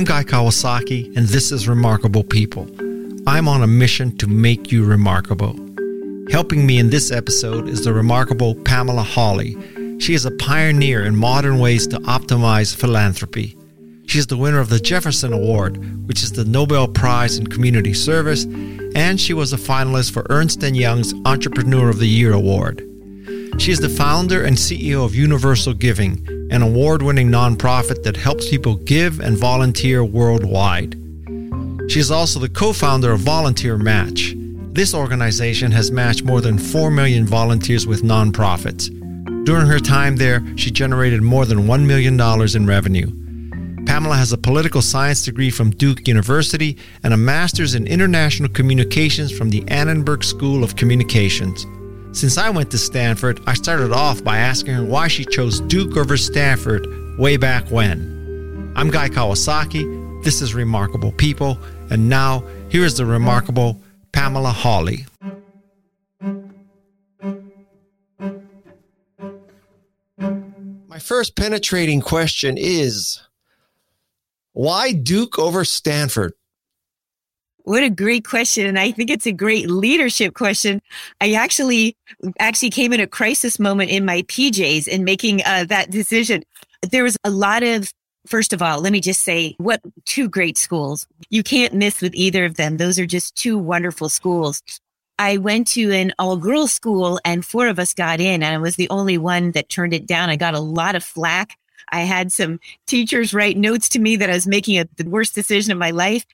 I'm Guy Kawasaki, and this is Remarkable People. I'm on a mission to make you remarkable. Helping me in this episode is the remarkable Pamela Hawley. She is a pioneer in modern ways to optimize philanthropy. She is the winner of the Jefferson Award, which is the Nobel Prize in Community Service, and she was a finalist for Ernst & Young's Entrepreneur of the Year award. She is the founder and CEO of Universal Giving, an award winning nonprofit that helps people give and volunteer worldwide. She is also the co founder of Volunteer Match. This organization has matched more than 4 million volunteers with nonprofits. During her time there, she generated more than $1 million in revenue. Pamela has a political science degree from Duke University and a master's in international communications from the Annenberg School of Communications. Since I went to Stanford, I started off by asking her why she chose Duke over Stanford way back when. I'm Guy Kawasaki. This is Remarkable People. And now, here is the remarkable Pamela Hawley. My first penetrating question is why Duke over Stanford? What a great question. And I think it's a great leadership question. I actually, actually came in a crisis moment in my PJs in making uh, that decision. There was a lot of, first of all, let me just say what two great schools. You can't miss with either of them. Those are just two wonderful schools. I went to an all girls school and four of us got in and I was the only one that turned it down. I got a lot of flack. I had some teachers write notes to me that I was making a, the worst decision of my life.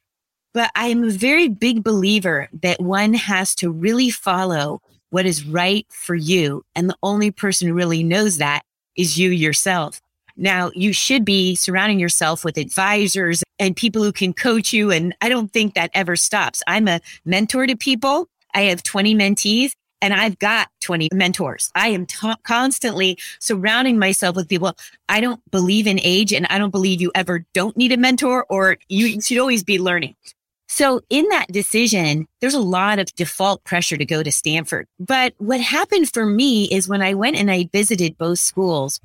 But I am a very big believer that one has to really follow what is right for you. And the only person who really knows that is you yourself. Now, you should be surrounding yourself with advisors and people who can coach you. And I don't think that ever stops. I'm a mentor to people. I have 20 mentees and I've got 20 mentors. I am constantly surrounding myself with people. I don't believe in age and I don't believe you ever don't need a mentor or you should always be learning. So in that decision, there's a lot of default pressure to go to Stanford. But what happened for me is when I went and I visited both schools,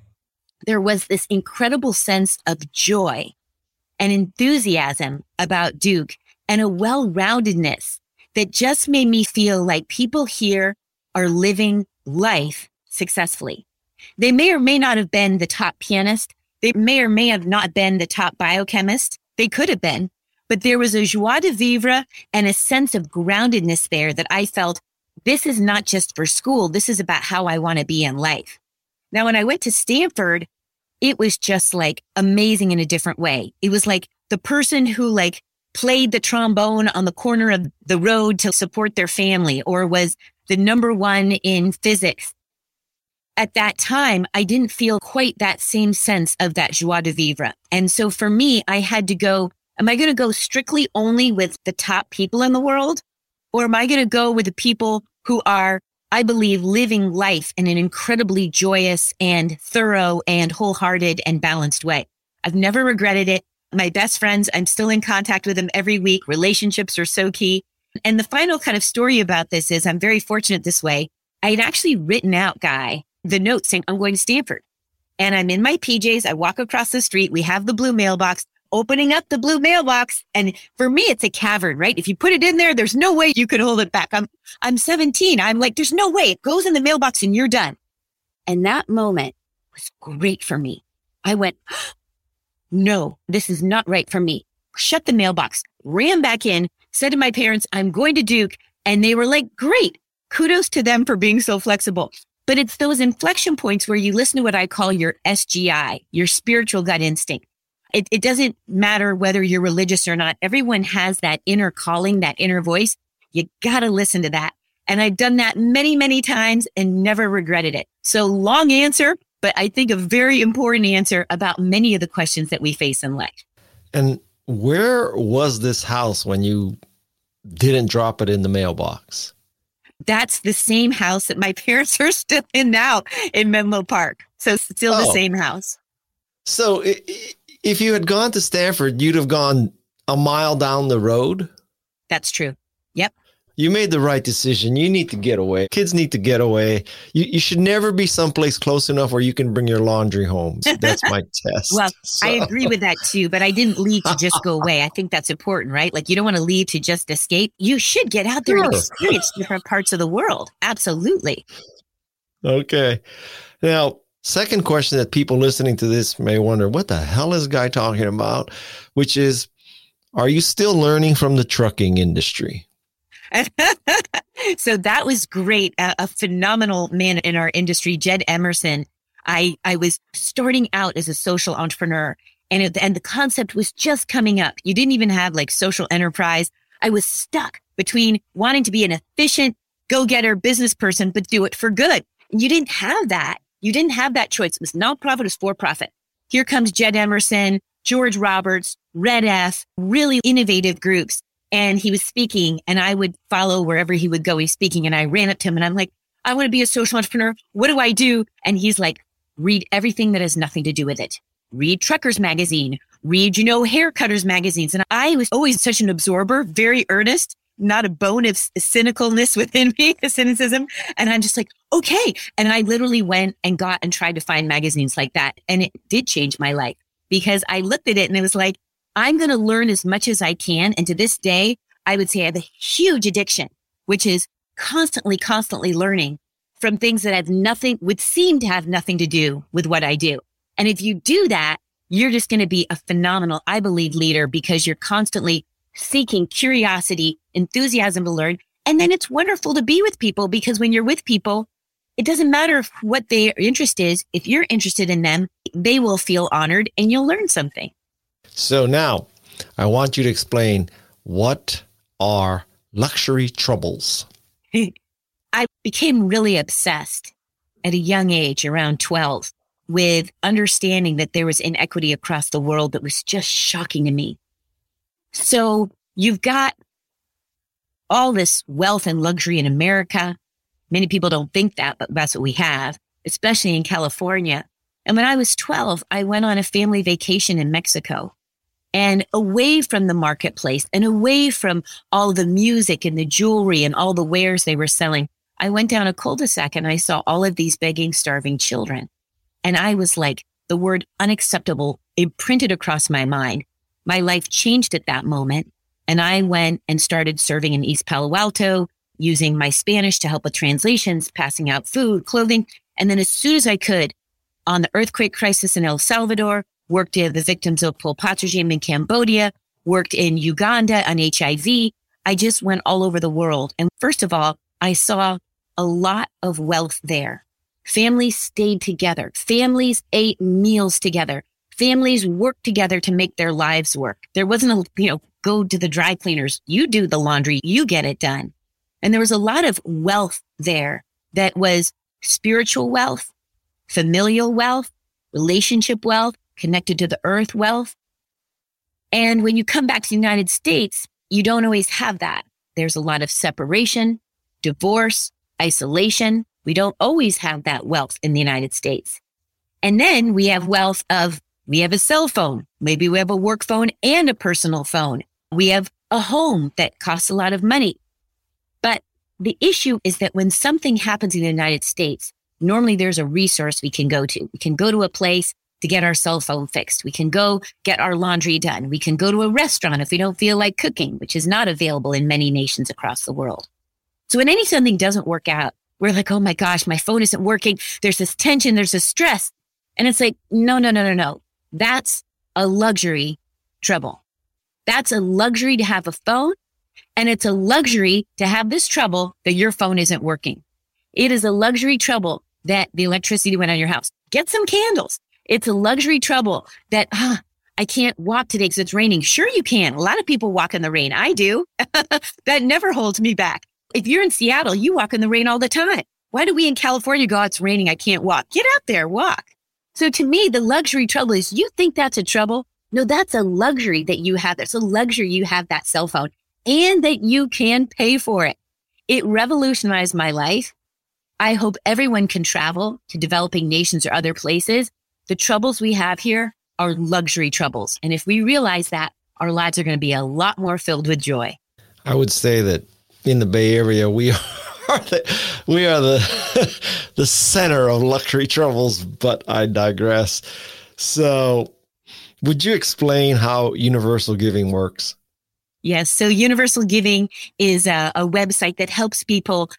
there was this incredible sense of joy and enthusiasm about Duke and a well-roundedness that just made me feel like people here are living life successfully. They may or may not have been the top pianist. They may or may have not been the top biochemist. They could have been, but there was a joie de vivre and a sense of groundedness there that I felt this is not just for school. This is about how I want to be in life. Now, when I went to Stanford, it was just like amazing in a different way. It was like the person who like played the trombone on the corner of the road to support their family or was the number one in physics. At that time, I didn't feel quite that same sense of that joie de vivre. And so for me, I had to go Am I going to go strictly only with the top people in the world? Or am I going to go with the people who are, I believe, living life in an incredibly joyous and thorough and wholehearted and balanced way? I've never regretted it. My best friends, I'm still in contact with them every week. Relationships are so key. And the final kind of story about this is I'm very fortunate this way. I had actually written out, Guy, the note saying, I'm going to Stanford. And I'm in my PJs. I walk across the street. We have the blue mailbox opening up the blue mailbox. And for me, it's a cavern, right? If you put it in there, there's no way you can hold it back. I'm, I'm 17. I'm like, there's no way it goes in the mailbox and you're done. And that moment was great for me. I went, no, this is not right for me. Shut the mailbox, ran back in, said to my parents, I'm going to Duke. And they were like, great. Kudos to them for being so flexible. But it's those inflection points where you listen to what I call your SGI, your spiritual gut instinct. It, it doesn't matter whether you're religious or not. Everyone has that inner calling, that inner voice. You got to listen to that. And I've done that many, many times and never regretted it. So long answer, but I think a very important answer about many of the questions that we face in life. And where was this house when you didn't drop it in the mailbox? That's the same house that my parents are still in now in Menlo Park. So still oh. the same house. So it, if you had gone to Stanford, you'd have gone a mile down the road. That's true. Yep. You made the right decision. You need to get away. Kids need to get away. You, you should never be someplace close enough where you can bring your laundry home. That's my test. well, so. I agree with that too, but I didn't leave to just go away. I think that's important, right? Like you don't want to leave to just escape. You should get out there sure. and experience different parts of the world. Absolutely. Okay. Now, second question that people listening to this may wonder, what the hell is guy talking about? Which is, are you still learning from the trucking industry? so that was great. A, a, phenomenal man in our industry, Jed Emerson. I, I was starting out as a social entrepreneur and, it, and the concept was just coming up. You didn't even have like social enterprise. I was stuck between wanting to be an efficient go-getter business person, but do it for good. You didn't have that. You didn't have that choice. It was nonprofit, it was for profit. Here comes Jed Emerson, George Roberts, REDF, really innovative groups and he was speaking and I would follow wherever he would go. He's speaking and I ran up to him and I'm like, I want to be a social entrepreneur. What do I do? And he's like, read everything that has nothing to do with it. Read Truckers Magazine, read, you know, Haircutters magazines. And I was always such an absorber, very earnest, not a bone of cynicalness within me, a cynicism. And I'm just like, okay. And I literally went and got and tried to find magazines like that. And it did change my life because I looked at it and it was like, I'm going to learn as much as I can. And to this day, I would say I have a huge addiction, which is constantly, constantly learning from things that have nothing, would seem to have nothing to do with what I do. And if you do that, you're just going to be a phenomenal, I believe, leader because you're constantly seeking curiosity, enthusiasm to learn. And then it's wonderful to be with people because when you're with people, it doesn't matter what their interest is. If you're interested in them, they will feel honored and you'll learn something. So now I want you to explain what are luxury troubles? I became really obsessed at a young age, around 12, with understanding that there was inequity across the world that was just shocking to me. So you've got all this wealth and luxury in America. Many people don't think that, but that's what we have, especially in California. And when I was 12, I went on a family vacation in Mexico and away from the marketplace and away from all the music and the jewelry and all the wares they were selling. I went down a cul-de-sac and I saw all of these begging, starving children. And I was like, the word unacceptable imprinted across my mind. My life changed at that moment. And I went and started serving in East Palo Alto, using my Spanish to help with translations, passing out food, clothing. And then as soon as I could, on the earthquake crisis in El Salvador, worked with the victims of Pol Pot regime in Cambodia, worked in Uganda on HIV. I just went all over the world. And first of all, I saw a lot of wealth there. Families stayed together. Families ate meals together. Families worked together to make their lives work. There wasn't a, you know, go to the dry cleaners. You do the laundry. You get it done. And there was a lot of wealth there that was spiritual wealth, familial wealth, relationship wealth, connected to the earth wealth. And when you come back to the United States, you don't always have that. There's a lot of separation, divorce, isolation. We don't always have that wealth in the United States. And then we have wealth of, we have a cell phone. Maybe we have a work phone and a personal phone. We have a home that costs a lot of money. But the issue is that when something happens in the United States, normally there's a resource we can go to. We can go to a place to get our cell phone fixed. We can go get our laundry done. We can go to a restaurant if we don't feel like cooking, which is not available in many nations across the world. So when any something doesn't work out, we're like, oh my gosh, my phone isn't working. There's this tension. There's this stress. And it's like, no, no, no, no, no. That's a luxury trouble. That's a luxury to have a phone. And it's a luxury to have this trouble that your phone isn't working. It is a luxury trouble that the electricity went on your house. Get some candles. It's a luxury trouble that, huh, I can't walk today because it's raining. Sure, you can. A lot of people walk in the rain. I do. that never holds me back. If you're in Seattle, you walk in the rain all the time. Why do we in California go, oh, it's raining, I can't walk? Get out there, walk. So to me, the luxury trouble is you think that's a trouble. No, that's a luxury that you have. That's a luxury you have that cell phone and that you can pay for it. It revolutionized my life. I hope everyone can travel to developing nations or other places the troubles we have here are luxury troubles. And if we realize that, our lives are going to be a lot more filled with joy. I would say that in the Bay Area, we are the, we are the the center of luxury troubles. But I digress. So, would you explain how universal giving works? Yes. So, universal giving is a, a website that helps people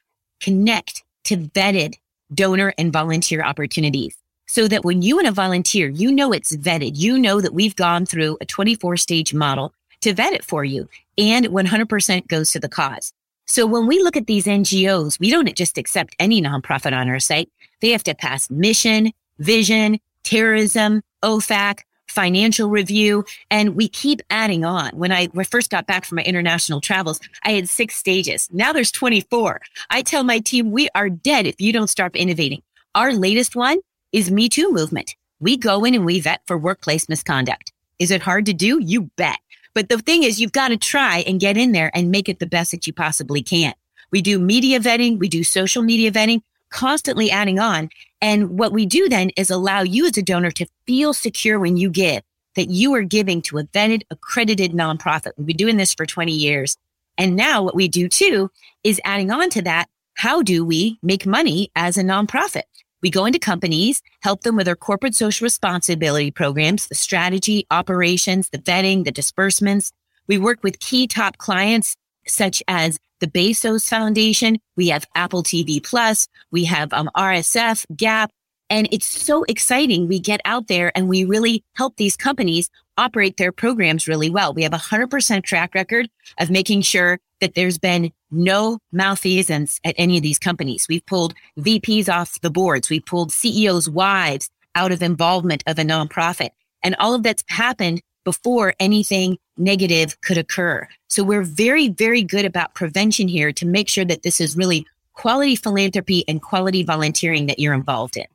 connect to vetted donor and volunteer opportunities so that when you want to volunteer, you know it's vetted. You know that we've gone through a 24 stage model to vet it for you and 100% goes to the cause. So when we look at these NGOs, we don't just accept any nonprofit on our site. They have to pass mission, vision, terrorism, OFAC, financial review, and we keep adding on. When I first got back from my international travels, I had six stages. Now there's 24. I tell my team, we are dead if you don't start innovating. Our latest one is Me Too movement. We go in and we vet for workplace misconduct. Is it hard to do? You bet. But the thing is, you've got to try and get in there and make it the best that you possibly can. We do media vetting. We do social media vetting, constantly adding on. And what we do then is allow you as a donor to feel secure when you give that you are giving to a vetted, accredited nonprofit. We've been doing this for 20 years. And now what we do too is adding on to that. How do we make money as a nonprofit? We go into companies, help them with their corporate social responsibility programs, the strategy, operations, the vetting, the disbursements. We work with key top clients such as the Bezos Foundation. We have Apple TV Plus. We have um, RSF, Gap. And it's so exciting. We get out there and we really help these companies operate their programs really well. We have a 100% track record of making sure that there's been no malfeasance at any of these companies. We've pulled VPs off the boards. We've pulled CEOs' wives out of involvement of a nonprofit. And all of that's happened before anything negative could occur. So we're very, very good about prevention here to make sure that this is really quality philanthropy and quality volunteering that you're involved in.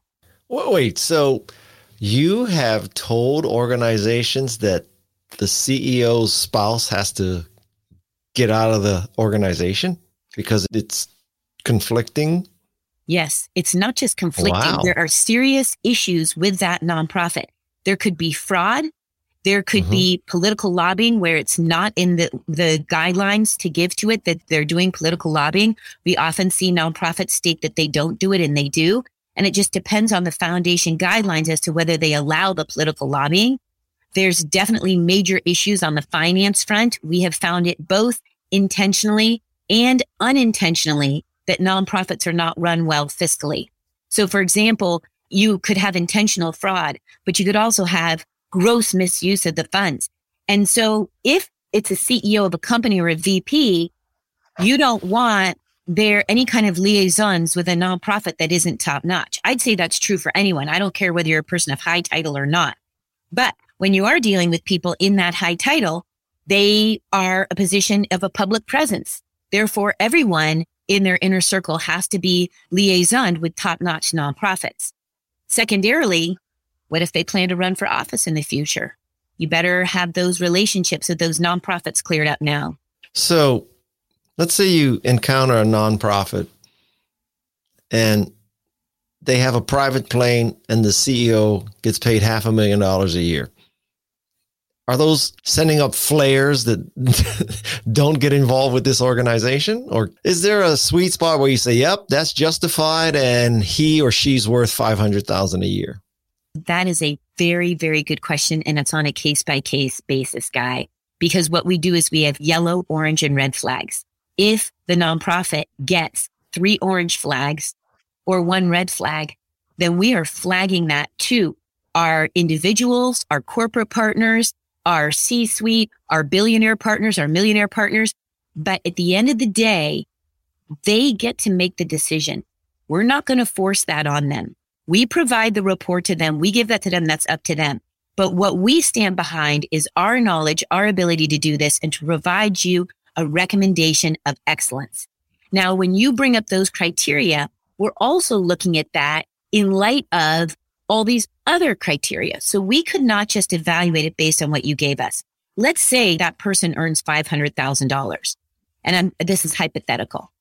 Wait, so you have told organizations that the CEO's spouse has to get out of the organization because it's conflicting? Yes, it's not just conflicting. Wow. There are serious issues with that nonprofit. There could be fraud. There could mm-hmm. be political lobbying where it's not in the, the guidelines to give to it that they're doing political lobbying. We often see nonprofits state that they don't do it and they do. And it just depends on the foundation guidelines as to whether they allow the political lobbying. There's definitely major issues on the finance front. We have found it both intentionally and unintentionally that nonprofits are not run well fiscally. So, for example, you could have intentional fraud, but you could also have gross misuse of the funds. And so if it's a CEO of a company or a VP, you don't want there any kind of liaisons with a nonprofit that isn't top notch. I'd say that's true for anyone. I don't care whether you're a person of high title or not. But when you are dealing with people in that high title, they are a position of a public presence. Therefore, everyone in their inner circle has to be liaisoned with top notch nonprofits. Secondarily, what if they plan to run for office in the future? You better have those relationships with those nonprofits cleared up now. So let's say you encounter a nonprofit and they have a private plane and the CEO gets paid half a million dollars a year. Are those sending up flares that don't get involved with this organization? Or is there a sweet spot where you say, yep, that's justified and he or she's worth 500,000 a year? That is a very, very good question. And it's on a case by case basis, Guy, because what we do is we have yellow, orange, and red flags. If the nonprofit gets three orange flags or one red flag, then we are flagging that to our individuals, our corporate partners, our C suite, our billionaire partners, our millionaire partners. But at the end of the day, they get to make the decision. We're not going to force that on them. We provide the report to them. We give that to them. That's up to them. But what we stand behind is our knowledge, our ability to do this and to provide you a recommendation of excellence. Now, when you bring up those criteria, we're also looking at that in light of all these other criteria. So we could not just evaluate it based on what you gave us. Let's say that person earns $500,000 and I'm, this is hypothetical,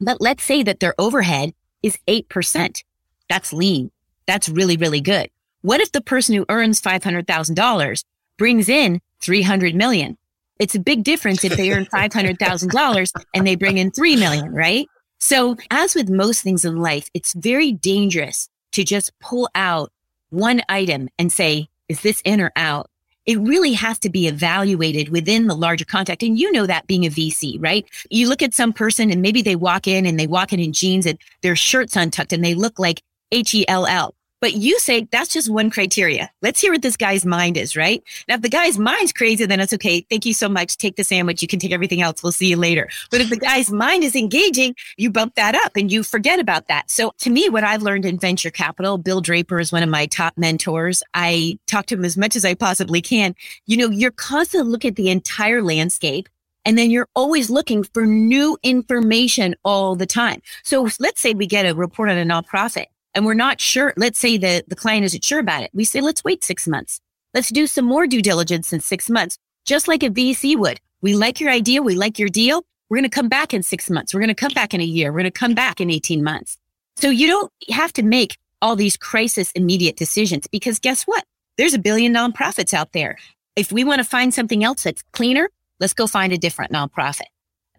but let's say that their overhead is 8%. That's lean. That's really, really good. What if the person who earns $500,000 brings in 300 million? It's a big difference if they earn $500,000 and they bring in 3 million, right? So as with most things in life, it's very dangerous to just pull out one item and say, is this in or out? It really has to be evaluated within the larger context. And you know that being a VC, right? You look at some person and maybe they walk in and they walk in in jeans and their shirt's untucked and they look like H E L L. But you say that's just one criteria. Let's hear what this guy's mind is, right? Now, if the guy's mind's crazy, then it's okay. Thank you so much. Take the sandwich. You can take everything else. We'll see you later. But if the guy's mind is engaging, you bump that up and you forget about that. So to me, what I've learned in venture capital, Bill Draper is one of my top mentors. I talk to him as much as I possibly can. You know, you're constantly looking at the entire landscape. And then you're always looking for new information all the time. So let's say we get a report on a nonprofit and we're not sure, let's say the, the client isn't sure about it. We say, let's wait six months. Let's do some more due diligence in six months, just like a VC would. We like your idea. We like your deal. We're going to come back in six months. We're going to come back in a year. We're going to come back in 18 months. So you don't have to make all these crisis immediate decisions because guess what? There's a billion nonprofits out there. If we want to find something else that's cleaner, let's go find a different nonprofit.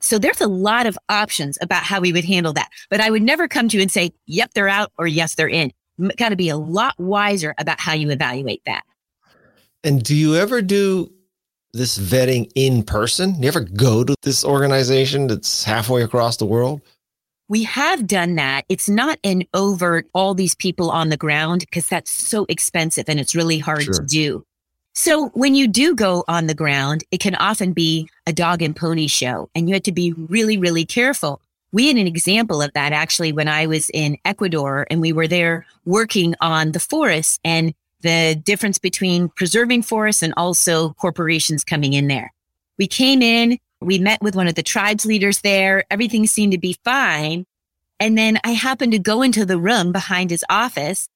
So there's a lot of options about how we would handle that. But I would never come to you and say, yep, they're out or yes, they're in. Got to be a lot wiser about how you evaluate that. And do you ever do this vetting in person? You ever go to this organization that's halfway across the world? We have done that. It's not an overt, all these people on the ground, because that's so expensive and it's really hard sure. to do. So when you do go on the ground, it can often be a dog and pony show and you have to be really, really careful. We had an example of that actually when I was in Ecuador and we were there working on the forests and the difference between preserving forests and also corporations coming in there. We came in, we met with one of the tribes leaders there. Everything seemed to be fine. And then I happened to go into the room behind his office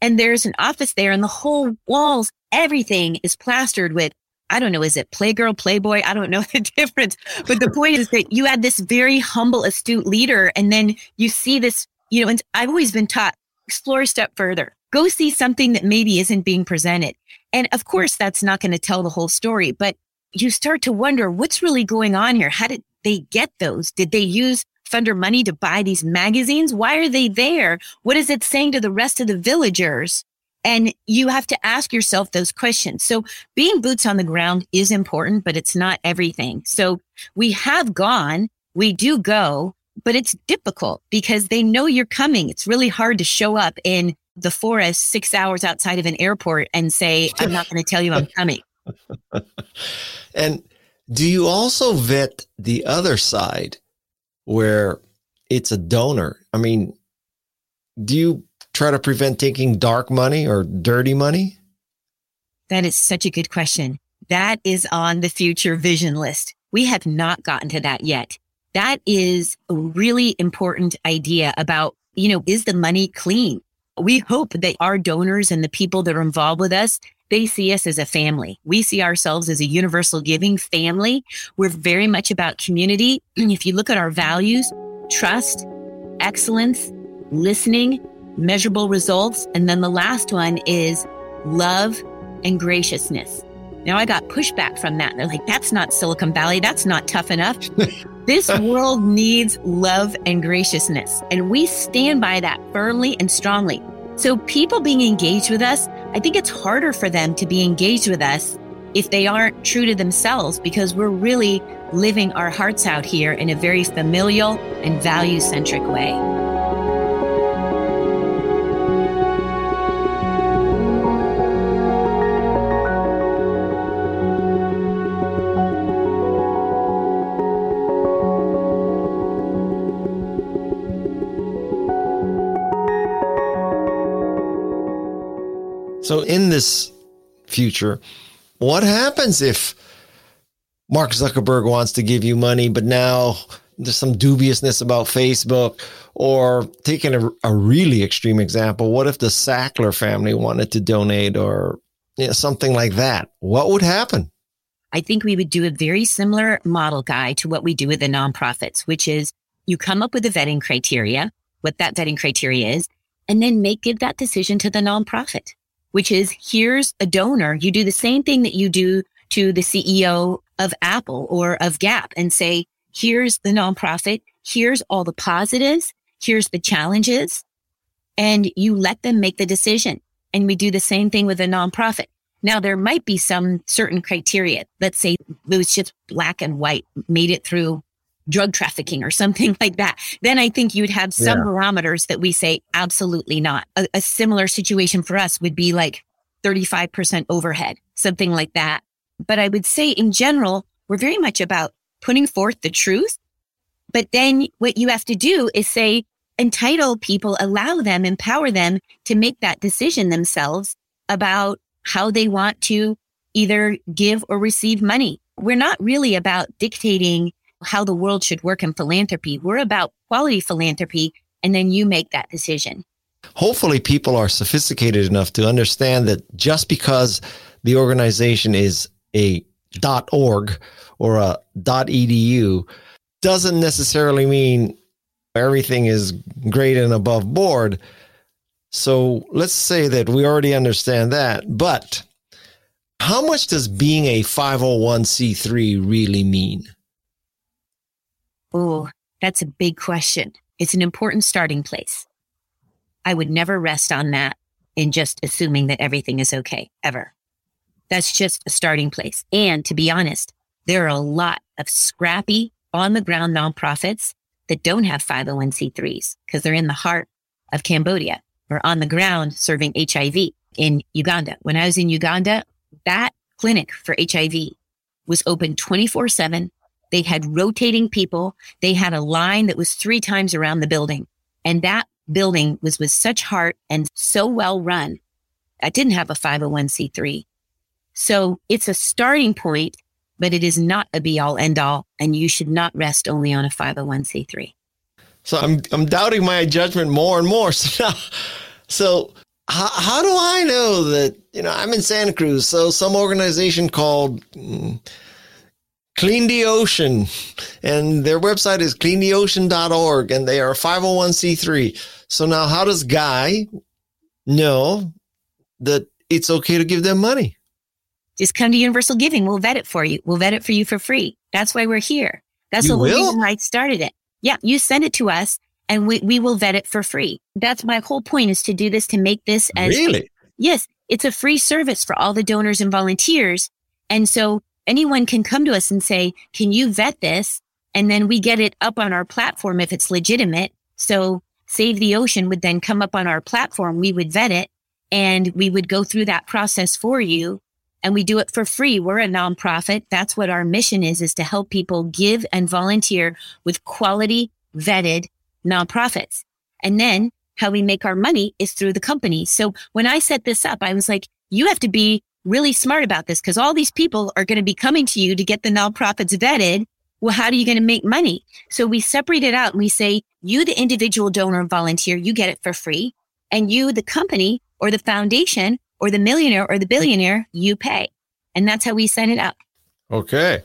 and there's an office there and the whole walls, everything is plastered with, I don't know, is it Playgirl, Playboy? I don't know the difference. But the point is that you had this very humble, astute leader. And then you see this, you know, and I've always been taught explore a step further, go see something that maybe isn't being presented. And of course, that's not going to tell the whole story, but you start to wonder what's really going on here. How did they get those? Did they use funder money to buy these magazines? Why are they there? What is it saying to the rest of the villagers? And you have to ask yourself those questions. So being boots on the ground is important, but it's not everything. So we have gone, we do go, but it's difficult because they know you're coming. It's really hard to show up in the forest six hours outside of an airport and say, I'm not going to tell you I'm coming. and do you also vet the other side? Where it's a donor. I mean, do you try to prevent taking dark money or dirty money? That is such a good question. That is on the future vision list. We have not gotten to that yet. That is a really important idea about, you know, is the money clean? We hope that our donors and the people that are involved with us they see us as a family. We see ourselves as a universal giving family. We're very much about community. If you look at our values, trust, excellence, listening, measurable results. And then the last one is love and graciousness. Now I got pushback from that. They're like, that's not Silicon Valley. That's not tough enough. this world needs love and graciousness. And we stand by that firmly and strongly. So people being engaged with us, I think it's harder for them to be engaged with us if they aren't true to themselves because we're really living our hearts out here in a very familial and value centric way. So, in this future, what happens if Mark Zuckerberg wants to give you money, but now there's some dubiousness about Facebook? Or taking a, a really extreme example, what if the Sackler family wanted to donate or you know, something like that? What would happen? I think we would do a very similar model guy to what we do with the nonprofits, which is you come up with the vetting criteria, what that vetting criteria is, and then make give that decision to the nonprofit which is here's a donor. You do the same thing that you do to the CEO of Apple or of Gap and say, here's the nonprofit. Here's all the positives. Here's the challenges. And you let them make the decision. And we do the same thing with a nonprofit. Now there might be some certain criteria. Let's say it was just black and white, made it through drug trafficking or something like that. Then I think you'd have some yeah. barometers that we say absolutely not. A, a similar situation for us would be like 35% overhead, something like that. But I would say in general, we're very much about putting forth the truth. But then what you have to do is say, entitle people, allow them, empower them to make that decision themselves about how they want to either give or receive money. We're not really about dictating how the world should work in philanthropy. We're about quality philanthropy. And then you make that decision. Hopefully, people are sophisticated enough to understand that just because the organization is a .org or a .edu doesn't necessarily mean everything is great and above board. So let's say that we already understand that, but how much does being a 501c3 really mean? Oh, that's a big question. It's an important starting place. I would never rest on that in just assuming that everything is okay, ever. That's just a starting place. And to be honest, there are a lot of scrappy, on the ground nonprofits that don't have 501c3s because they're in the heart of Cambodia or on the ground serving HIV in Uganda. When I was in Uganda, that clinic for HIV was open 24 seven. They had rotating people. They had a line that was three times around the building. And that building was with such heart and so well run. I didn't have a 501c3. So it's a starting point, but it is not a be all end all. And you should not rest only on a 501c3. So I'm, I'm doubting my judgment more and more. So so how, how do I know that, you know, I'm in Santa Cruz. So some organization called, mm, Clean the Ocean, and their website is cleantheocean.org, and they are 501c3. So now, how does Guy know that it's okay to give them money? Just come to Universal Giving. We'll vet it for you. We'll vet it for you for free. That's why we're here. That's you the will? reason I started it. Yeah, you send it to us, and we, we will vet it for free. That's my whole point is to do this to make this as really yes, it's a free service for all the donors and volunteers. And so anyone can come to us and say, can you vet this? And then we get it up on our platform if it's legitimate. So Save the Ocean would then come up on our platform. We would vet it and we would go through that process for you. And we do it for free. We're a nonprofit. That's what our mission is, is to help people give and volunteer with quality vetted nonprofits. And then how we make our money is through the company. So when I set this up, I was like, you have to be really smart about this because all these people are going to be coming to you to get the nonprofits vetted. Well, how are you going to make money? So we separate it out and we say, you, the individual donor and volunteer, you get it for free. And you, the company or the foundation or the millionaire or the billionaire, you pay. And that's how we set it up. Okay.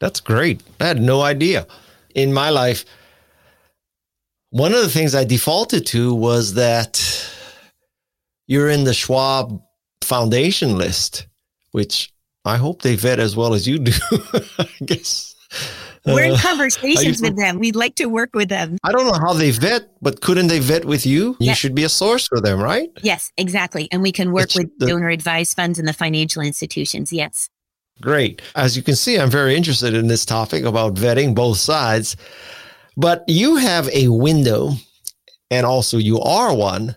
That's great. I had no idea. In my life, one of the things I defaulted to was that you're in the Schwab foundation list, which I hope they vet as well as you do. I guess. We're in uh, conversations with them. We'd like to work with them. I don't know how they vet, but couldn't they vet with you? You should be a source for them, right? Yes, exactly. And we can work it's with the, donor advised funds and the financial institutions. Yes. Great. As you can see, I'm very interested in this topic about vetting both sides. But you have a window, and also you are one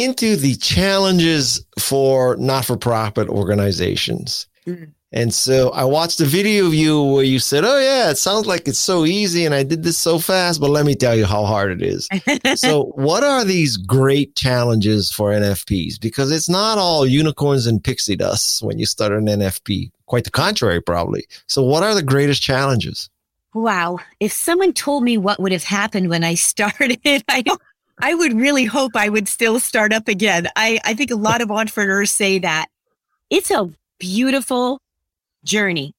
into the challenges for not for profit organizations. Mm. And so I watched a video of you where you said, Oh, yeah, it sounds like it's so easy and I did this so fast, but let me tell you how hard it is. so, what are these great challenges for NFPs? Because it's not all unicorns and pixie dust when you start an NFP, quite the contrary, probably. So, what are the greatest challenges? Wow. If someone told me what would have happened when I started, I don't I would really hope I would still start up again. I, I think a lot of entrepreneurs say that. It's a beautiful journey.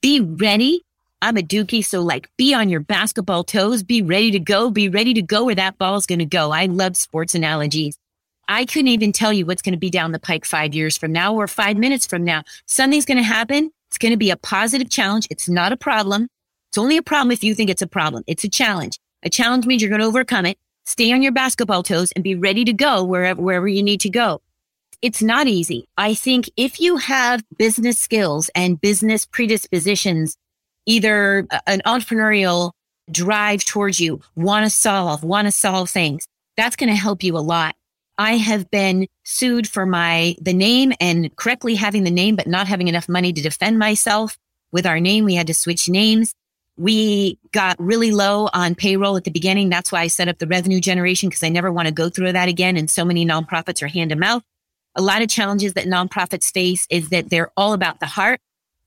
Be ready. I'm a Dukie, so like be on your basketball toes, be ready to go, be ready to go where that ball's going to go. I love sports analogies. I couldn't even tell you what's going to be down the pike five years from now or five minutes from now. Something's going to happen. It's going to be a positive challenge. It's not a problem. It's only a problem if you think it's a problem. It's a challenge. A challenge means you're going to overcome it, stay on your basketball toes and be ready to go wherever, wherever you need to go. It's not easy. I think if you have business skills and business predispositions, either an entrepreneurial drive towards you, want to solve, want to solve things, that's going to help you a lot. I have been sued for my, the name and correctly having the name, but not having enough money to defend myself with our name. We had to switch names. We got really low on payroll at the beginning. That's why I set up the revenue generation because I never want to go through that again. And so many nonprofits are hand to mouth. A lot of challenges that nonprofits face is that they're all about the heart.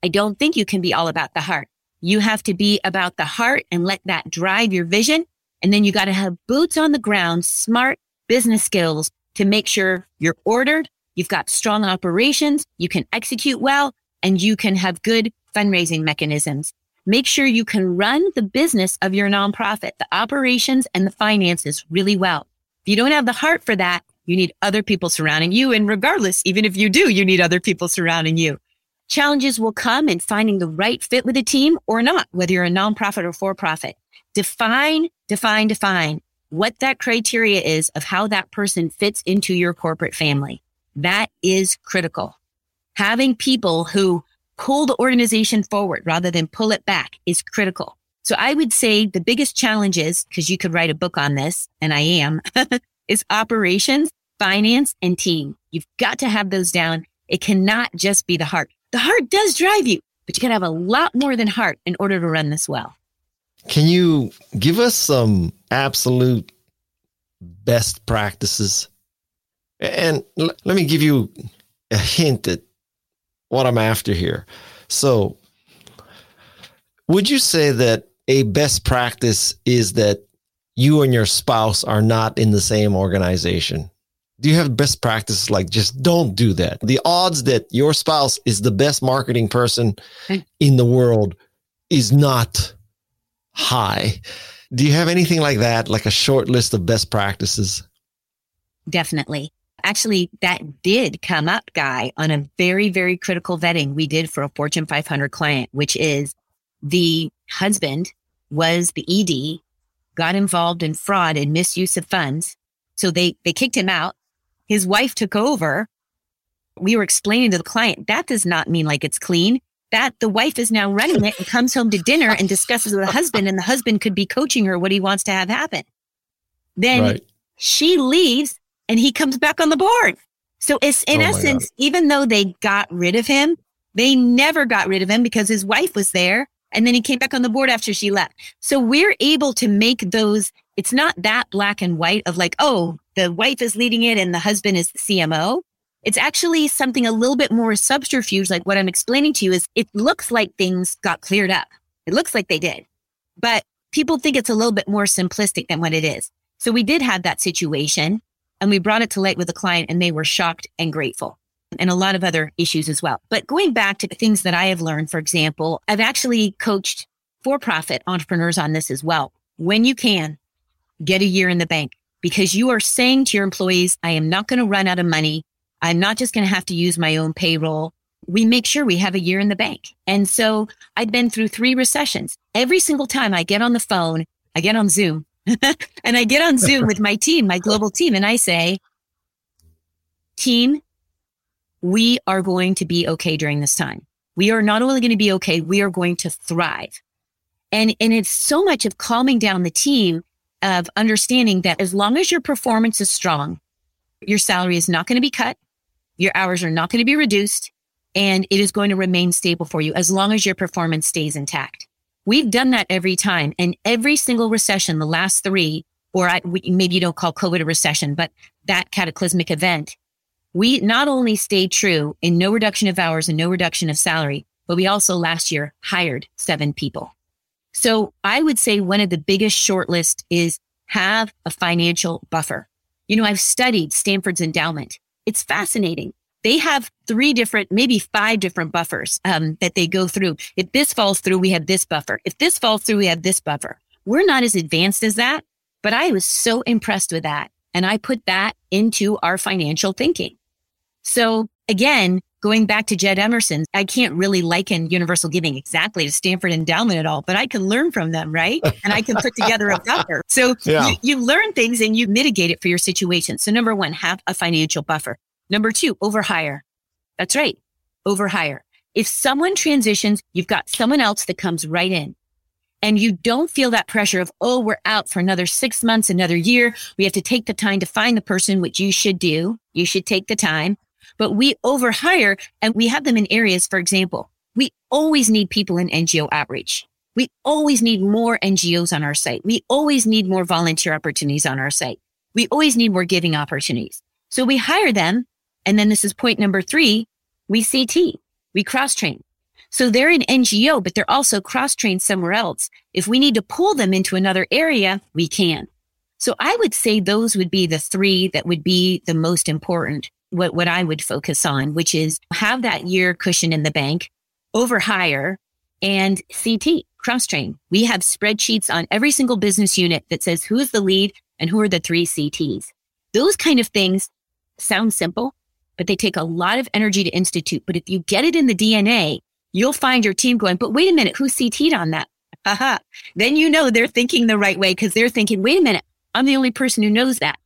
I don't think you can be all about the heart. You have to be about the heart and let that drive your vision. And then you got to have boots on the ground, smart business skills to make sure you're ordered. You've got strong operations. You can execute well and you can have good fundraising mechanisms. Make sure you can run the business of your nonprofit, the operations and the finances really well. If you don't have the heart for that, you need other people surrounding you. And regardless, even if you do, you need other people surrounding you. Challenges will come in finding the right fit with a team or not, whether you're a nonprofit or for profit. Define, define, define what that criteria is of how that person fits into your corporate family. That is critical. Having people who pull the organization forward rather than pull it back is critical. So I would say the biggest challenge is, because you could write a book on this, and I am, is operations, finance, and team. You've got to have those down. It cannot just be the heart. The heart does drive you, but you got to have a lot more than heart in order to run this well. Can you give us some absolute best practices? And l- let me give you a hint at what I'm after here. So, would you say that a best practice is that you and your spouse are not in the same organization? Do you have best practices like just don't do that? The odds that your spouse is the best marketing person hmm. in the world is not high. Do you have anything like that, like a short list of best practices? Definitely. Actually, that did come up, Guy, on a very, very critical vetting we did for a Fortune 500 client, which is the husband was the ED, got involved in fraud and misuse of funds. So they, they kicked him out. His wife took over. We were explaining to the client that does not mean like it's clean. That the wife is now running it and comes home to dinner and discusses with the husband, and the husband could be coaching her what he wants to have happen. Then right. she leaves and he comes back on the board. So it's in oh essence, even though they got rid of him, they never got rid of him because his wife was there. And then he came back on the board after she left. So we're able to make those, it's not that black and white of like, oh, the wife is leading it and the husband is the CMO. It's actually something a little bit more subterfuge. Like what I'm explaining to you is it looks like things got cleared up. It looks like they did, but people think it's a little bit more simplistic than what it is. So we did have that situation and we brought it to light with the client and they were shocked and grateful and a lot of other issues as well. But going back to things that I have learned, for example, I've actually coached for profit entrepreneurs on this as well. When you can, get a year in the bank because you are saying to your employees, I am not going to run out of money. I'm not just going to have to use my own payroll. We make sure we have a year in the bank. And so I've been through three recessions. Every single time I get on the phone, I get on Zoom and I get on Zoom with my team, my global team, and I say, team, we are going to be okay during this time. We are not only going to be okay, we are going to thrive. And, and it's so much of calming down the team of understanding that as long as your performance is strong, your salary is not going to be cut. Your hours are not going to be reduced and it is going to remain stable for you as long as your performance stays intact. We've done that every time and every single recession, the last three, or I, we, maybe you don't call COVID a recession, but that cataclysmic event, we not only stayed true in no reduction of hours and no reduction of salary, but we also last year hired seven people. So I would say one of the biggest shortlist is have a financial buffer. You know, I've studied Stanford's endowment. It's fascinating they have three different, maybe five different buffers um, that they go through. If this falls through, we have this buffer. If this falls through, we have this buffer. We're not as advanced as that, but I was so impressed with that. And I put that into our financial thinking. So again, going back to Jed Emerson, I can't really liken universal giving exactly to Stanford Endowment at all, but I can learn from them, right? And I can put together a buffer. So yeah. you, you learn things and you mitigate it for your situation. So number one, have a financial buffer. Number two, overhire. That's right. Overhire. If someone transitions, you've got someone else that comes right in and you don't feel that pressure of, oh, we're out for another six months, another year. We have to take the time to find the person, which you should do. You should take the time but we overhire and we have them in areas, for example, we always need people in NGO outreach. We always need more NGOs on our site. We always need more volunteer opportunities on our site. We always need more giving opportunities. So we hire them. And then this is point number three. We CT, we cross train. So they're in NGO, but they're also cross trained somewhere else. If we need to pull them into another area, we can. So I would say those would be the three that would be the most important what, what I would focus on, which is have that year cushion in the bank, over hire and CT cross train. We have spreadsheets on every single business unit that says who is the lead and who are the three CTs. Those kind of things sound simple, but they take a lot of energy to institute. But if you get it in the DNA, you'll find your team going, but wait a minute, who CT'd on that? Haha. then you know they're thinking the right way because they're thinking, wait a minute, I'm the only person who knows that.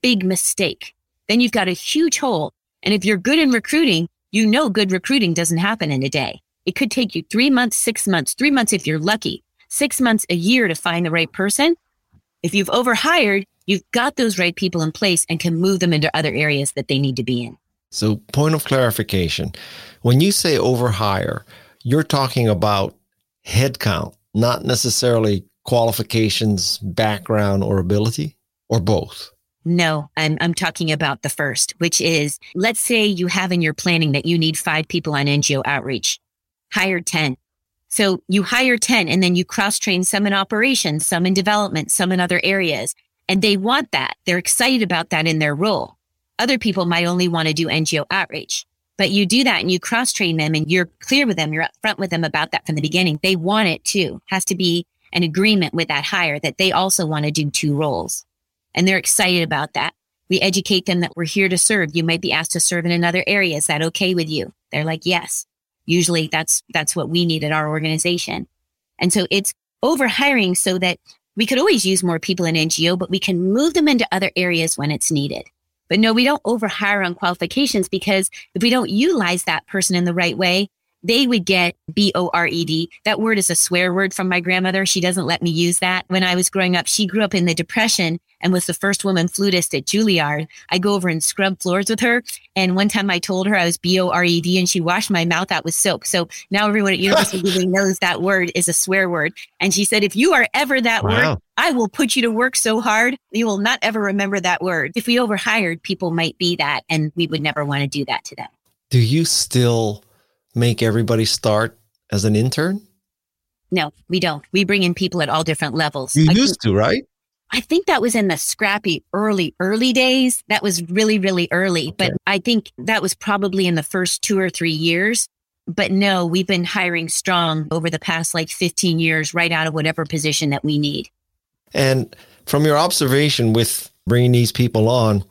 Big mistake then you've got a huge hole. And if you're good in recruiting, you know good recruiting doesn't happen in a day. It could take you three months, six months, three months if you're lucky, six months, a year to find the right person. If you've overhired, you've got those right people in place and can move them into other areas that they need to be in. So, point of clarification when you say overhire, you're talking about headcount, not necessarily qualifications, background, or ability, or both. No, I'm, I'm talking about the first, which is let's say you have in your planning that you need five people on NGO outreach, hire 10. So you hire 10 and then you cross train some in operations, some in development, some in other areas. And they want that. They're excited about that in their role. Other people might only want to do NGO outreach, but you do that and you cross train them and you're clear with them. You're upfront with them about that from the beginning. They want it too. Has to be an agreement with that hire that they also want to do two roles and they're excited about that. We educate them that we're here to serve. You might be asked to serve in another area. Is that okay with you? They're like, yes. Usually that's, that's what we need at our organization. And so it's over hiring so that we could always use more people in NGO, but we can move them into other areas when it's needed. But no, we don't overhire on qualifications because if we don't utilize that person in the right way, they would get B O R E D. That word is a swear word from my grandmother. She doesn't let me use that. When I was growing up, she grew up in the Depression and was the first woman flutist at Juilliard. I go over and scrub floors with her. And one time I told her I was B O R E D and she washed my mouth out with soap. So now everyone at University of knows that word is a swear word. And she said, if you are ever that wow. word, I will put you to work so hard, you will not ever remember that word. If we overhired, people might be that, and we would never want to do that to them. Do you still make everybody start as an intern? No, we don't. We bring in people at all different levels. You I used think, to, right? I think that was in the scrappy early, early days. That was really, really early. Okay. But I think that was probably in the first two or three years. But no, we've been hiring strong over the past like 15 years, right out of whatever position that we need. And from your observation with bringing these people on,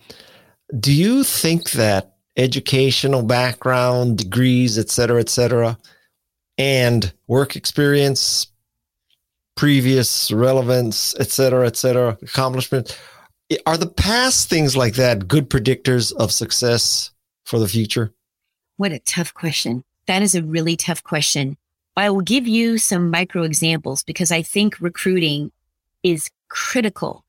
do you think that educational background, degrees, et cetera, et cetera, and work experience, previous relevance, et cetera, et cetera, accomplishments. Are the past things like that good predictors of success for the future? What a tough question. That is a really tough question. I will give you some micro examples because I think recruiting is critical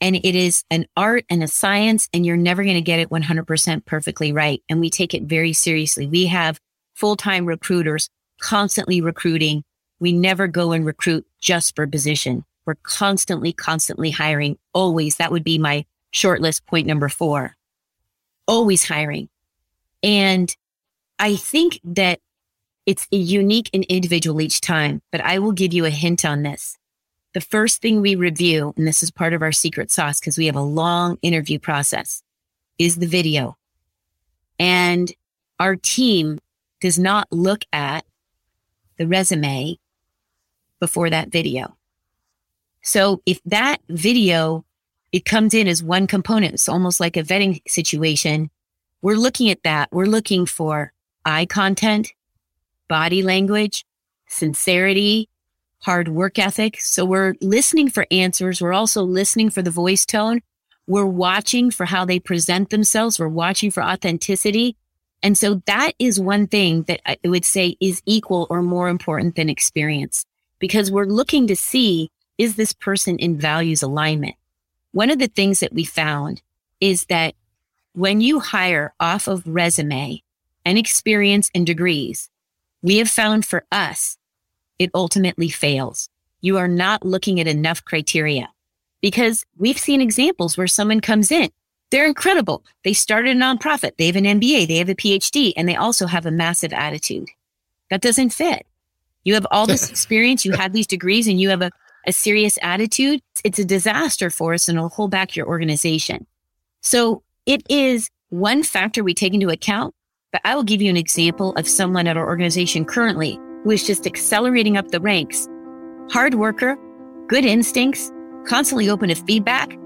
and it is an art and a science and you're never going to get it 100% perfectly right. And we take it very seriously. We have full-time recruiters constantly recruiting. We never go and recruit just for position. We're constantly, constantly hiring. Always. That would be my short list point number four. Always hiring. And I think that it's unique and individual each time, but I will give you a hint on this the first thing we review, and this is part of our secret sauce because we have a long interview process, is the video. And our team does not look at the resume before that video. So if that video, it comes in as one component, it's almost like a vetting situation. We're looking at that. We're looking for eye content, body language, sincerity, hard work ethic. So we're listening for answers. We're also listening for the voice tone. We're watching for how they present themselves. We're watching for authenticity. And so that is one thing that I would say is equal or more important than experience because we're looking to see, is this person in values alignment? One of the things that we found is that when you hire off of resume and experience and degrees, we have found for us, it ultimately fails. You are not looking at enough criteria because we've seen examples where someone comes in, they're incredible. They started a nonprofit. They have an MBA. They have a PhD and they also have a massive attitude. That doesn't fit. You have all this experience. You have these degrees and you have a, a serious attitude. It's a disaster for us and it'll hold back your organization. So it is one factor we take into account, but I will give you an example of someone at our organization currently is just accelerating up the ranks. Hard worker, good instincts, constantly open to feedback.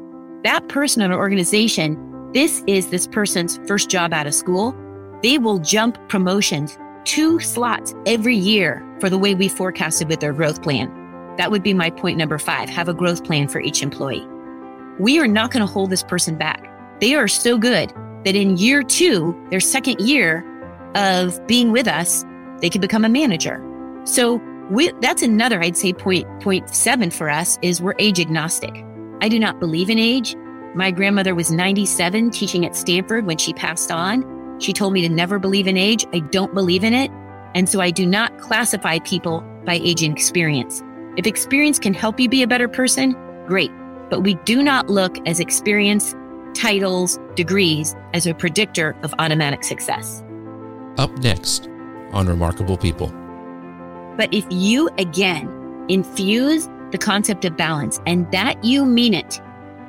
That person in our organization, this is this person's first job out of school. They will jump promotions two slots every year for the way we forecasted with their growth plan. That would be my point number five. Have a growth plan for each employee. We are not going to hold this person back. They are so good that in year two, their second year of being with us, they can become a manager. So we, that's another, I'd say point, point seven for us is we're age agnostic. I do not believe in age. My grandmother was 97 teaching at Stanford when she passed on. She told me to never believe in age. I don't believe in it. And so I do not classify people by age and experience. If experience can help you be a better person, great. But we do not look as experience titles, degrees as a predictor of automatic success. Up next on Remarkable People. But if you again infuse the concept of balance and that you mean it,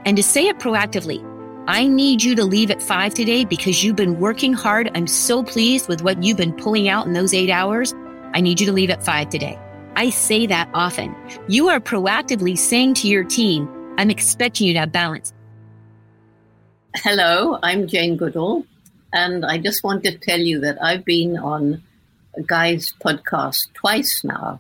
and to say it proactively, I need you to leave at five today because you've been working hard. I'm so pleased with what you've been pulling out in those eight hours. I need you to leave at five today. I say that often. You are proactively saying to your team, I'm expecting you to have balance. Hello, I'm Jane Goodall, and I just want to tell you that I've been on Guy's podcast twice now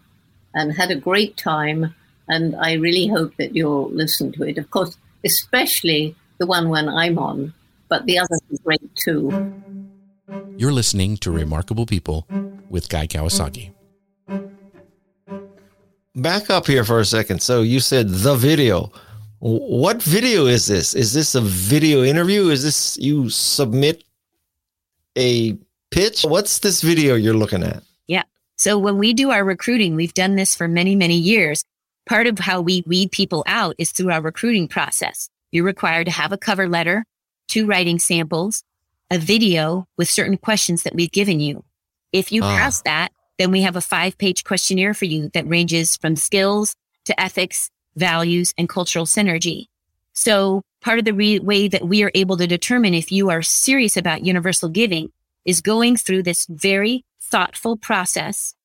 and had a great time, and I really hope that you'll listen to it. Of course, especially the one when I'm on, but the others are great too. You're listening to Remarkable People with Guy Kawasaki. Back up here for a second. So you said the video. What video is this? Is this a video interview? Is this you submit a pitch? What's this video you're looking at? Yeah. So when we do our recruiting, we've done this for many, many years. Part of how we weed people out is through our recruiting process. You're required to have a cover letter, two writing samples, a video with certain questions that we've given you. If you ah. pass that, then we have a five page questionnaire for you that ranges from skills to ethics values, and cultural synergy. So part of the re- way that we are able to determine if you are serious about universal giving is going through this very thoughtful process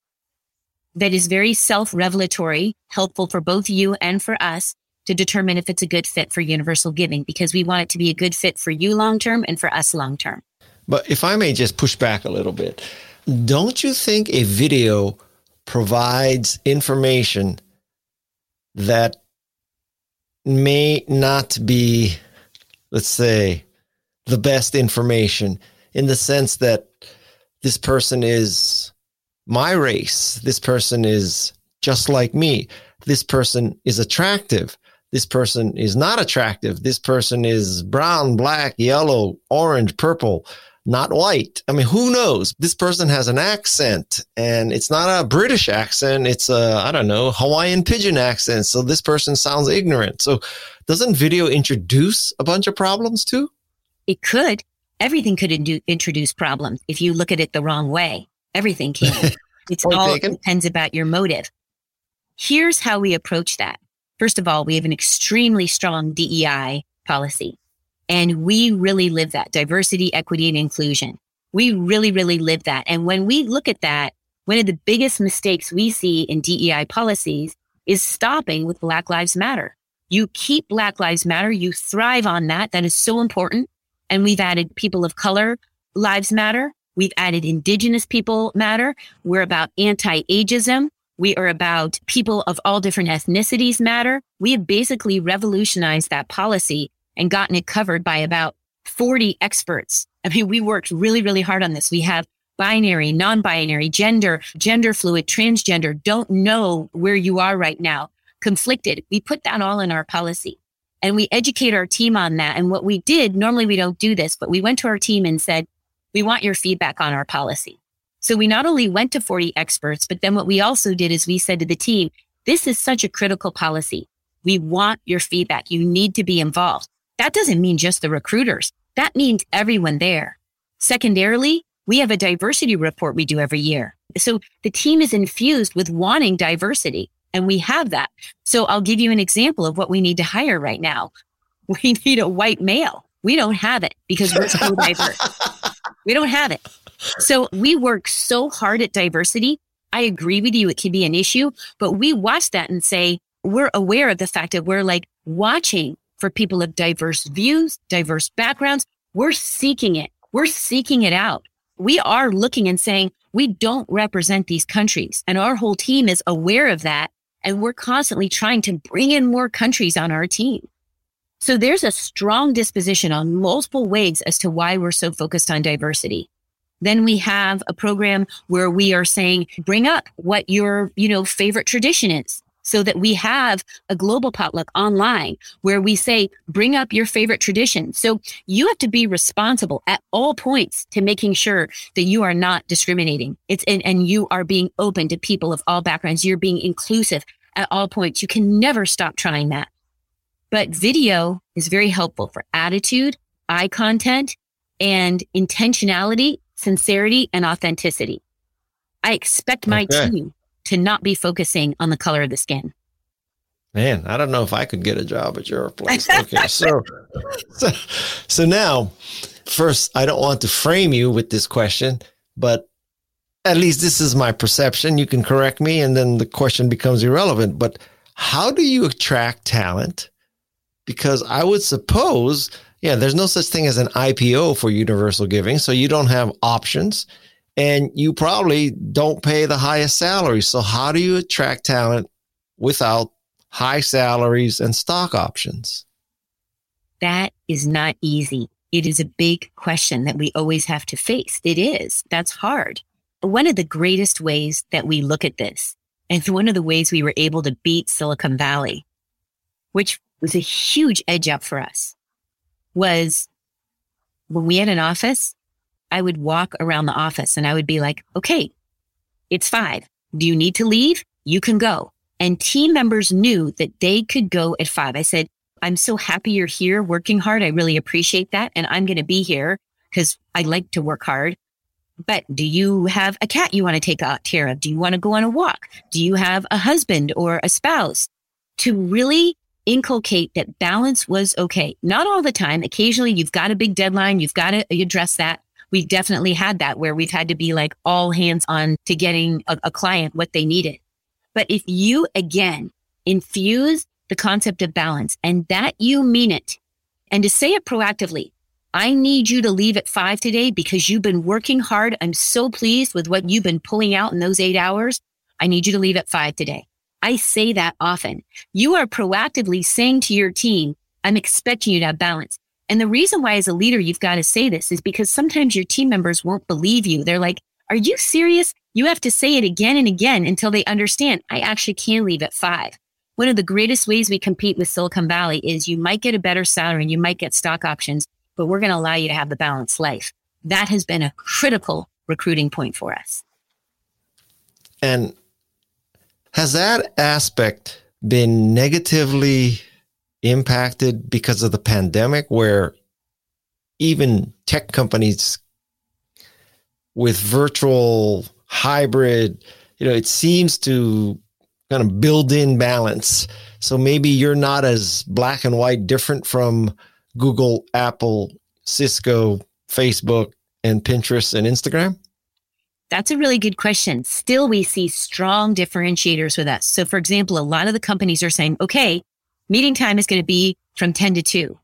that is very self-revelatory, helpful for both you and for us to determine if it's a good fit for universal giving because we want it to be a good fit for you long term and for us long term. But if I may just push back a little bit, don't you think a video provides information that may not be, let's say, the best information in the sense that this person is my race. This person is just like me. This person is attractive. This person is not attractive. This person is brown, black, yellow, orange, purple not white. I mean, who knows? This person has an accent and it's not a British accent. It's a, I don't know, Hawaiian pidgin accent. So this person sounds ignorant. So doesn't video introduce a bunch of problems too? It could. Everything could in- introduce problems if you look at it the wrong way. Everything can. It's all taken. depends about your motive. Here's how we approach that. First of all, we have an extremely strong DEI policy. And we really live that diversity, equity, and inclusion. We really, really live that. And when we look at that, one of the biggest mistakes we see in DEI policies is stopping with Black Lives Matter. You keep Black Lives Matter. You thrive on that. That is so important. And we've added people of color lives matter. We've added indigenous people matter. We're about anti-ageism. We are about people of all different ethnicities matter. We have basically revolutionized that policy and gotten it covered by about 40 experts. I mean, we worked really, really hard on this. We have binary, non-binary, gender, gender fluid, transgender, don't know where you are right now, conflicted. We put that all in our policy and we educate our team on that. And what we did, normally we don't do this, but we went to our team and said, we want your feedback on our policy. So we not only went to 40 experts, but then what we also did is we said to the team, this is such a critical policy. We want your feedback. You need to be involved. That doesn't mean just the recruiters. That means everyone there. Secondarily, we have a diversity report we do every year. So the team is infused with wanting diversity and we have that. So I'll give you an example of what we need to hire right now. We need a white male. We don't have it because we're so diverse. We don't have it. So we work so hard at diversity. I agree with you. It can be an issue, but we watch that and say, we're aware of the fact that we're like watching for people of diverse views, diverse backgrounds. We're seeking it. We're seeking it out. We are looking and saying, we don't represent these countries. And our whole team is aware of that. And we're constantly trying to bring in more countries on our team. So there's a strong disposition on multiple ways as to why we're so focused on diversity. Then we have a program where we are saying, bring up what your, you know, favorite tradition is so that we have a global potluck online where we say, bring up your favorite tradition. So you have to be responsible at all points to making sure that you are not discriminating. It's, and, and you are being open to people of all backgrounds. You're being inclusive at all points. You can never stop trying that. But video is very helpful for attitude, eye content, and intentionality, sincerity, and authenticity. I expect my okay. team to not be focusing on the color of the skin. Man, I don't know if I could get a job at your place. Okay, so, so, so now, first, I don't want to frame you with this question, but at least this is my perception. You can correct me, and then the question becomes irrelevant. But how do you attract talent because I would suppose, yeah, there's no such thing as an IPO for universal giving. So you don't have options and you probably don't pay the highest salary. So how do you attract talent without high salaries and stock options? That is not easy. It is a big question that we always have to face. It is. That's hard. One of the greatest ways that we look at this, and one of the ways we were able to beat Silicon Valley, which was a huge edge up for us was when we had an office, I would walk around the office and I would be like, okay, it's five. Do you need to leave? You can go. And team members knew that they could go at five. I said, I'm so happy you're here working hard. I really appreciate that. And I'm going to be here because I like to work hard. But do you have a cat you want to take care of? Do you want to go on a walk? Do you have a husband or a spouse? To really inculcate that balance was okay. Not all the time. Occasionally you've got a big deadline. You've got to address that. We've definitely had that where we've had to be like all hands on to getting a, a client what they needed. But if you again infuse the concept of balance and that you mean it and to say it proactively, I need you to leave at five today because you've been working hard. I'm so pleased with what you've been pulling out in those eight hours. I need you to leave at five today. I say that often. You are proactively saying to your team, I'm expecting you to have balance. And the reason why as a leader, you've got to say this is because sometimes your team members won't believe you. They're like, are you serious? You have to say it again and again until they understand I actually can leave at five. One of the greatest ways we compete with Silicon Valley is you might get a better salary and you might get stock options, but we're going to allow you to have the balanced life. That has been a critical recruiting point for us. And has that aspect been negatively impacted because of the pandemic where even tech companies with virtual hybrid, you know, it seems to kind of build in balance. So maybe you're not as black and white different from Google, Apple, Cisco, Facebook, and Pinterest and Instagram? That's a really good question. Still, we see strong differentiators with us. So, for example, a lot of the companies are saying, okay, meeting time is going to be from 10 to 2.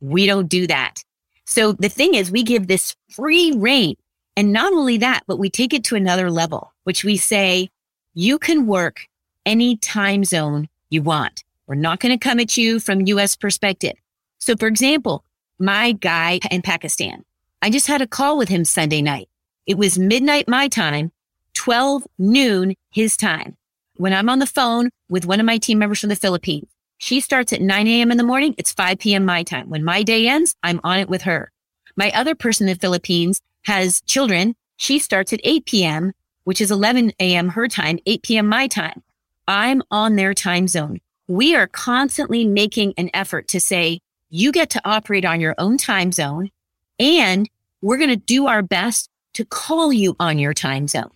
We don't do that. So the thing is, we give this free rein And not only that, but we take it to another level, which we say you can work any time zone you want. We're not going to come at you from US perspective. So for example, my guy in Pakistan, I just had a call with him Sunday night. It was midnight my time, 12 noon his time. When I'm on the phone with one of my team members from the Philippines, she starts at 9 a.m. in the morning. It's 5 p.m. my time. When my day ends, I'm on it with her. My other person in the Philippines has children. She starts at 8 p.m., which is 11 a.m. her time, 8 p.m. my time. I'm on their time zone. We are constantly making an effort to say, you get to operate on your own time zone and we're going to do our best to call you on your time zone.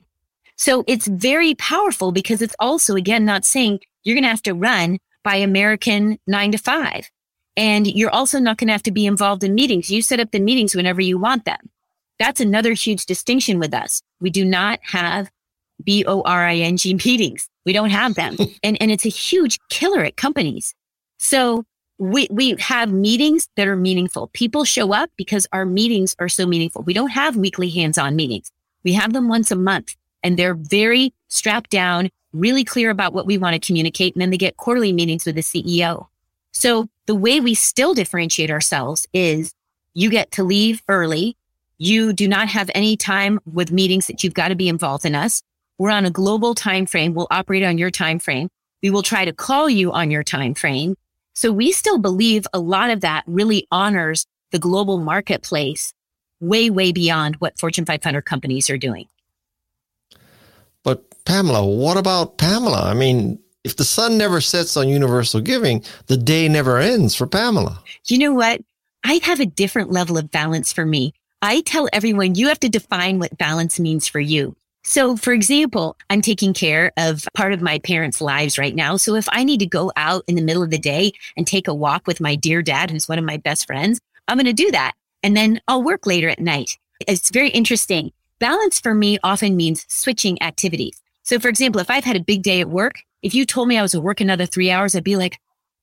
So it's very powerful because it's also, again, not saying you're going to have to run by American nine to five. And you're also not going to have to be involved in meetings. You set up the meetings whenever you want them. That's another huge distinction with us. We do not have B O R I N G meetings. We don't have them. and, and it's a huge killer at companies. So we, we have meetings that are meaningful. People show up because our meetings are so meaningful. We don't have weekly hands-on meetings. We have them once a month and they're very strapped down, really clear about what we want to communicate. And then they get quarterly meetings with the CEO. So the way we still differentiate ourselves is you get to leave early. You do not have any time with meetings that you've got to be involved in us. We're on a global time frame. We'll operate on your time frame. We will try to call you on your time frame. So we still believe a lot of that really honors the global marketplace way, way beyond what Fortune 500 companies are doing. Pamela, what about Pamela? I mean, if the sun never sets on universal giving, the day never ends for Pamela. You know what? I have a different level of balance for me. I tell everyone you have to define what balance means for you. So, for example, I'm taking care of part of my parents' lives right now. So, if I need to go out in the middle of the day and take a walk with my dear dad, who's one of my best friends, I'm going to do that. And then I'll work later at night. It's very interesting. Balance for me often means switching activities. So, for example, if I've had a big day at work, if you told me I was to work another three hours, I'd be like,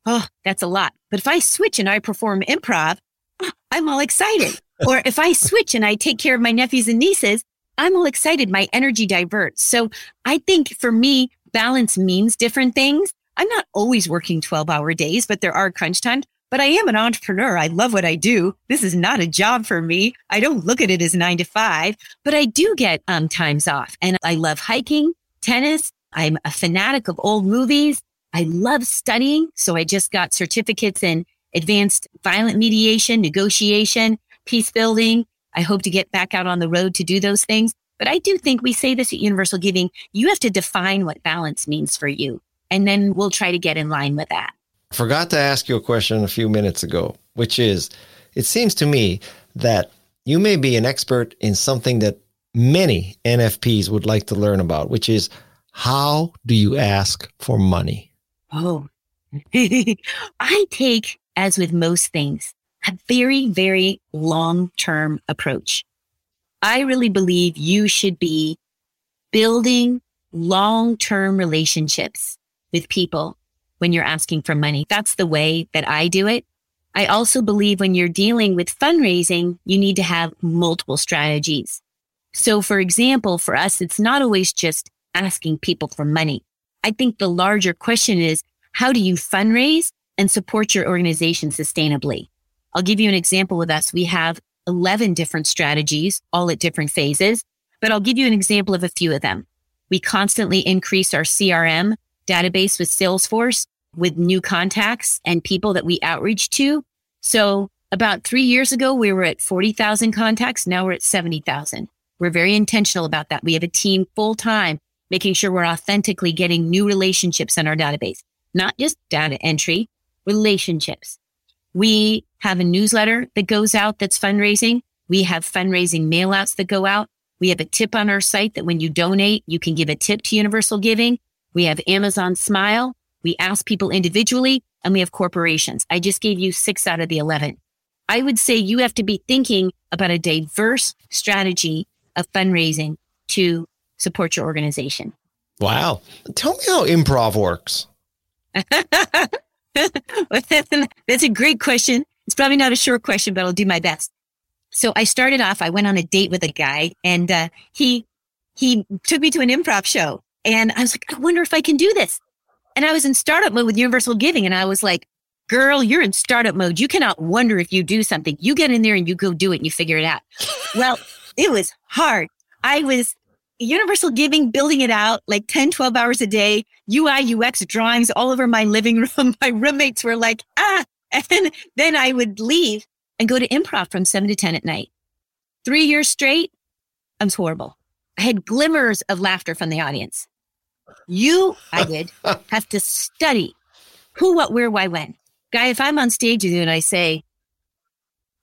oh, that's a lot. But if I switch and I perform improv, I'm all excited. or if I switch and I take care of my nephews and nieces, I'm all excited. My energy diverts. So I think for me, balance means different things. I'm not always working 12 hour days, but there are crunch times. But I am an entrepreneur. I love what I do. This is not a job for me. I don't look at it as nine to five, but I do get um, times off and I love hiking, tennis. I'm a fanatic of old movies. I love studying. So I just got certificates in advanced violent mediation, negotiation, peace building, I hope to get back out on the road to do those things. But I do think we say this at Universal Giving. You have to define what balance means for you. And then we'll try to get in line with that. Forgot to ask you a question a few minutes ago, which is it seems to me that you may be an expert in something that many NFPs would like to learn about, which is how do you ask for money? Oh, I take, as with most things, a very, very long term approach. I really believe you should be building long term relationships with people when you're asking for money. That's the way that I do it. I also believe when you're dealing with fundraising, you need to have multiple strategies. So for example, for us, it's not always just asking people for money. I think the larger question is, how do you fundraise and support your organization sustainably? I'll give you an example with us. We have 11 different strategies, all at different phases, but I'll give you an example of a few of them. We constantly increase our CRM database with Salesforce with new contacts and people that we outreach to. So about three years ago, we were at 40,000 contacts. Now we're at 70,000. We're very intentional about that. We have a team full time making sure we're authentically getting new relationships in our database, not just data entry, relationships. We have a newsletter that goes out that's fundraising. We have fundraising mailouts that go out. We have a tip on our site that when you donate, you can give a tip to Universal Giving. We have Amazon Smile. We ask people individually and we have corporations. I just gave you six out of the 11. I would say you have to be thinking about a diverse strategy of fundraising to support your organization. Wow. Tell me how improv works. That's a great question. It's probably not a short question, but I'll do my best. So I started off, I went on a date with a guy and uh, he, he took me to an improv show and I was like, I wonder if I can do this. And I was in startup mode with Universal Giving. And I was like, girl, you're in startup mode. You cannot wonder if you do something. You get in there and you go do it and you figure it out. well, it was hard. I was Universal Giving, building it out like 10, 12 hours a day, UI, UX drawings all over my living room. My roommates were like, ah. And then I would leave and go to improv from seven to 10 at night. Three years straight, I was horrible. I had glimmers of laughter from the audience. You, I did, have to study who, what, where, why, when. Guy, if I'm on stage with you and I say,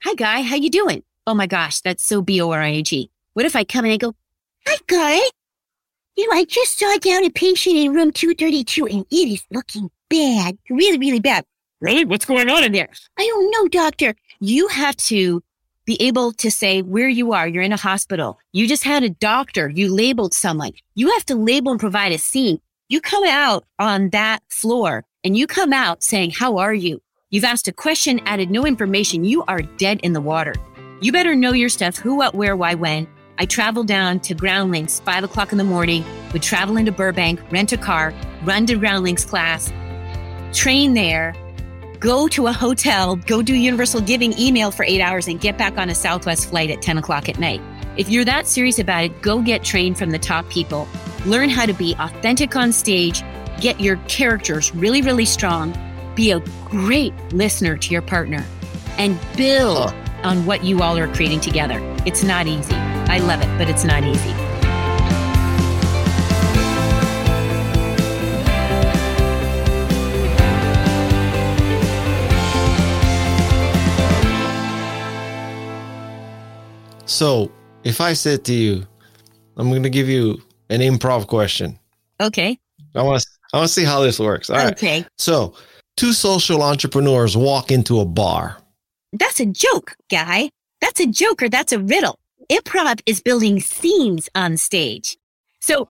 hi, Guy, how you doing? Oh my gosh, that's so B-O-R-I-G. What if I come and go, hi, Guy? You know, I just saw down a patient in room 232 and it is looking bad. Really, really bad. Really? What's going on in there? I don't know, doctor. You have to be able to say where you are. You're in a hospital. You just had a doctor. You labeled someone. You have to label and provide a scene. You come out on that floor and you come out saying, How are you? You've asked a question, added no information. You are dead in the water. You better know your stuff who, what, where, why, when. I traveled down to Groundlings, five o'clock in the morning, would travel into Burbank, rent a car, run to Groundlings class, train there, go to a hotel, go do Universal Giving email for eight hours, and get back on a Southwest flight at 10 o'clock at night. If you're that serious about it, go get trained from the top people. Learn how to be authentic on stage, get your characters really, really strong, be a great listener to your partner, and build on what you all are creating together. It's not easy. I love it, but it's not easy. So, if I said to you, I'm going to give you an improv question. Okay. I want to I want to see how this works. All right. Okay. So, two social entrepreneurs walk into a bar. That's a joke, guy. That's a joke or that's a riddle. Improv is building scenes on stage. So,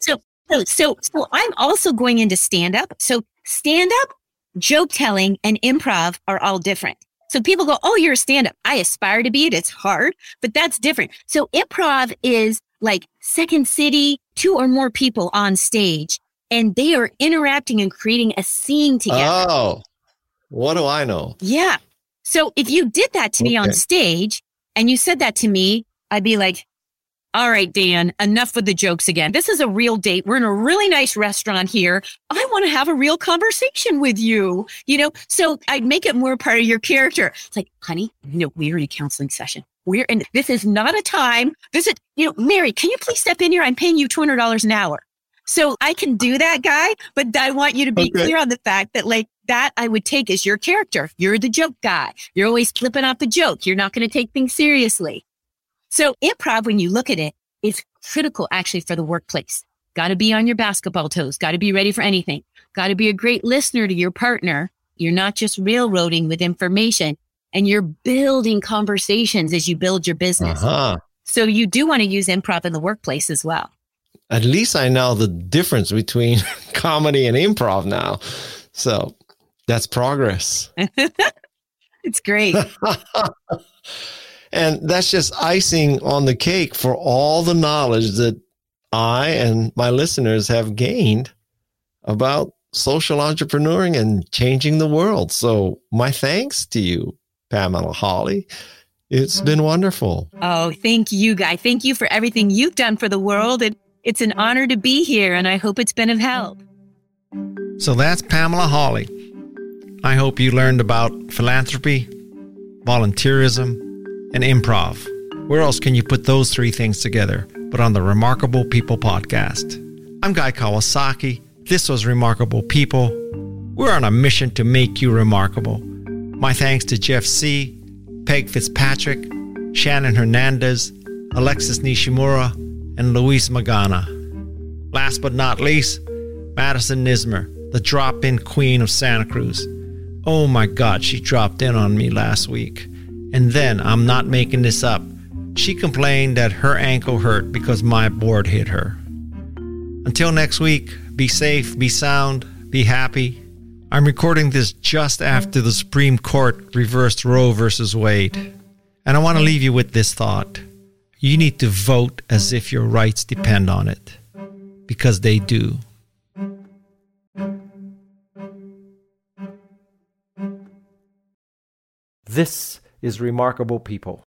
so, so, so, so I'm also going into stand up. So stand up, joke telling and improv are all different. So people go, Oh, you're a stand up. I aspire to be it. It's hard, but that's different. So improv is like second city, two or more people on stage and they are interacting and creating a scene together. Oh, what do I know? Yeah. So if you did that to me on stage and you said that to me, I'd be like, all right, Dan, enough with the jokes again. This is a real date. We're in a really nice restaurant here. I want to have a real conversation with you. You know, so I'd make it more part of your character. It's like, honey, you know, we're in a counseling session. We're in, this is not a time. This is, you know, Mary, can you please step in here? I'm paying you $200 an hour. So I can do that, guy, but I want you to be Okay. clear on the fact that like that I would take as your character. You're the joke guy. You're always flipping off the joke. You're not going to take things seriously. So improv, when you look at it, is critical actually for the workplace. Got to be on your basketball toes. Got to be ready for anything. Got to be a great listener to your partner. You're not just railroading with information and you're building conversations as you build your business. Uh-huh. So you do want to use improv in the workplace as well. At least I know the difference between comedy and improv now. So that's progress. It's great. and that's just icing on the cake for all the knowledge that I and my listeners have gained about social entrepreneuring and changing the world. So, my thanks to you, Pamela Hawley. It's been wonderful. Oh, thank you, Guy. Thank you for everything you've done for the world. And it's an honor to be here, and I hope it's been of help. So that's Pamela Hawley. I hope you learned about philanthropy, volunteerism, and improv. Where else can you put those three things together but on the Remarkable People podcast? I'm Guy Kawasaki. This was Remarkable People. We're on a mission to make you remarkable. My thanks to Jeff Sieh, Peg Fitzpatrick, Shannon Hernandez, Alexis Nishimura, and Luis Magana. Last but not least, Madisun Nismer, the drop in queen of Santa Cruz. Oh my God, she dropped in on me last week. And then, I'm not making this up, she complained that her ankle hurt because my board hit her. Until next week, be safe, be sound, be happy. I'm recording this just after the Supreme Court reversed Roe versus Wade. And I want to leave you with this thought. You need to vote as if your rights depend on it, because they do. This is Remarkable People.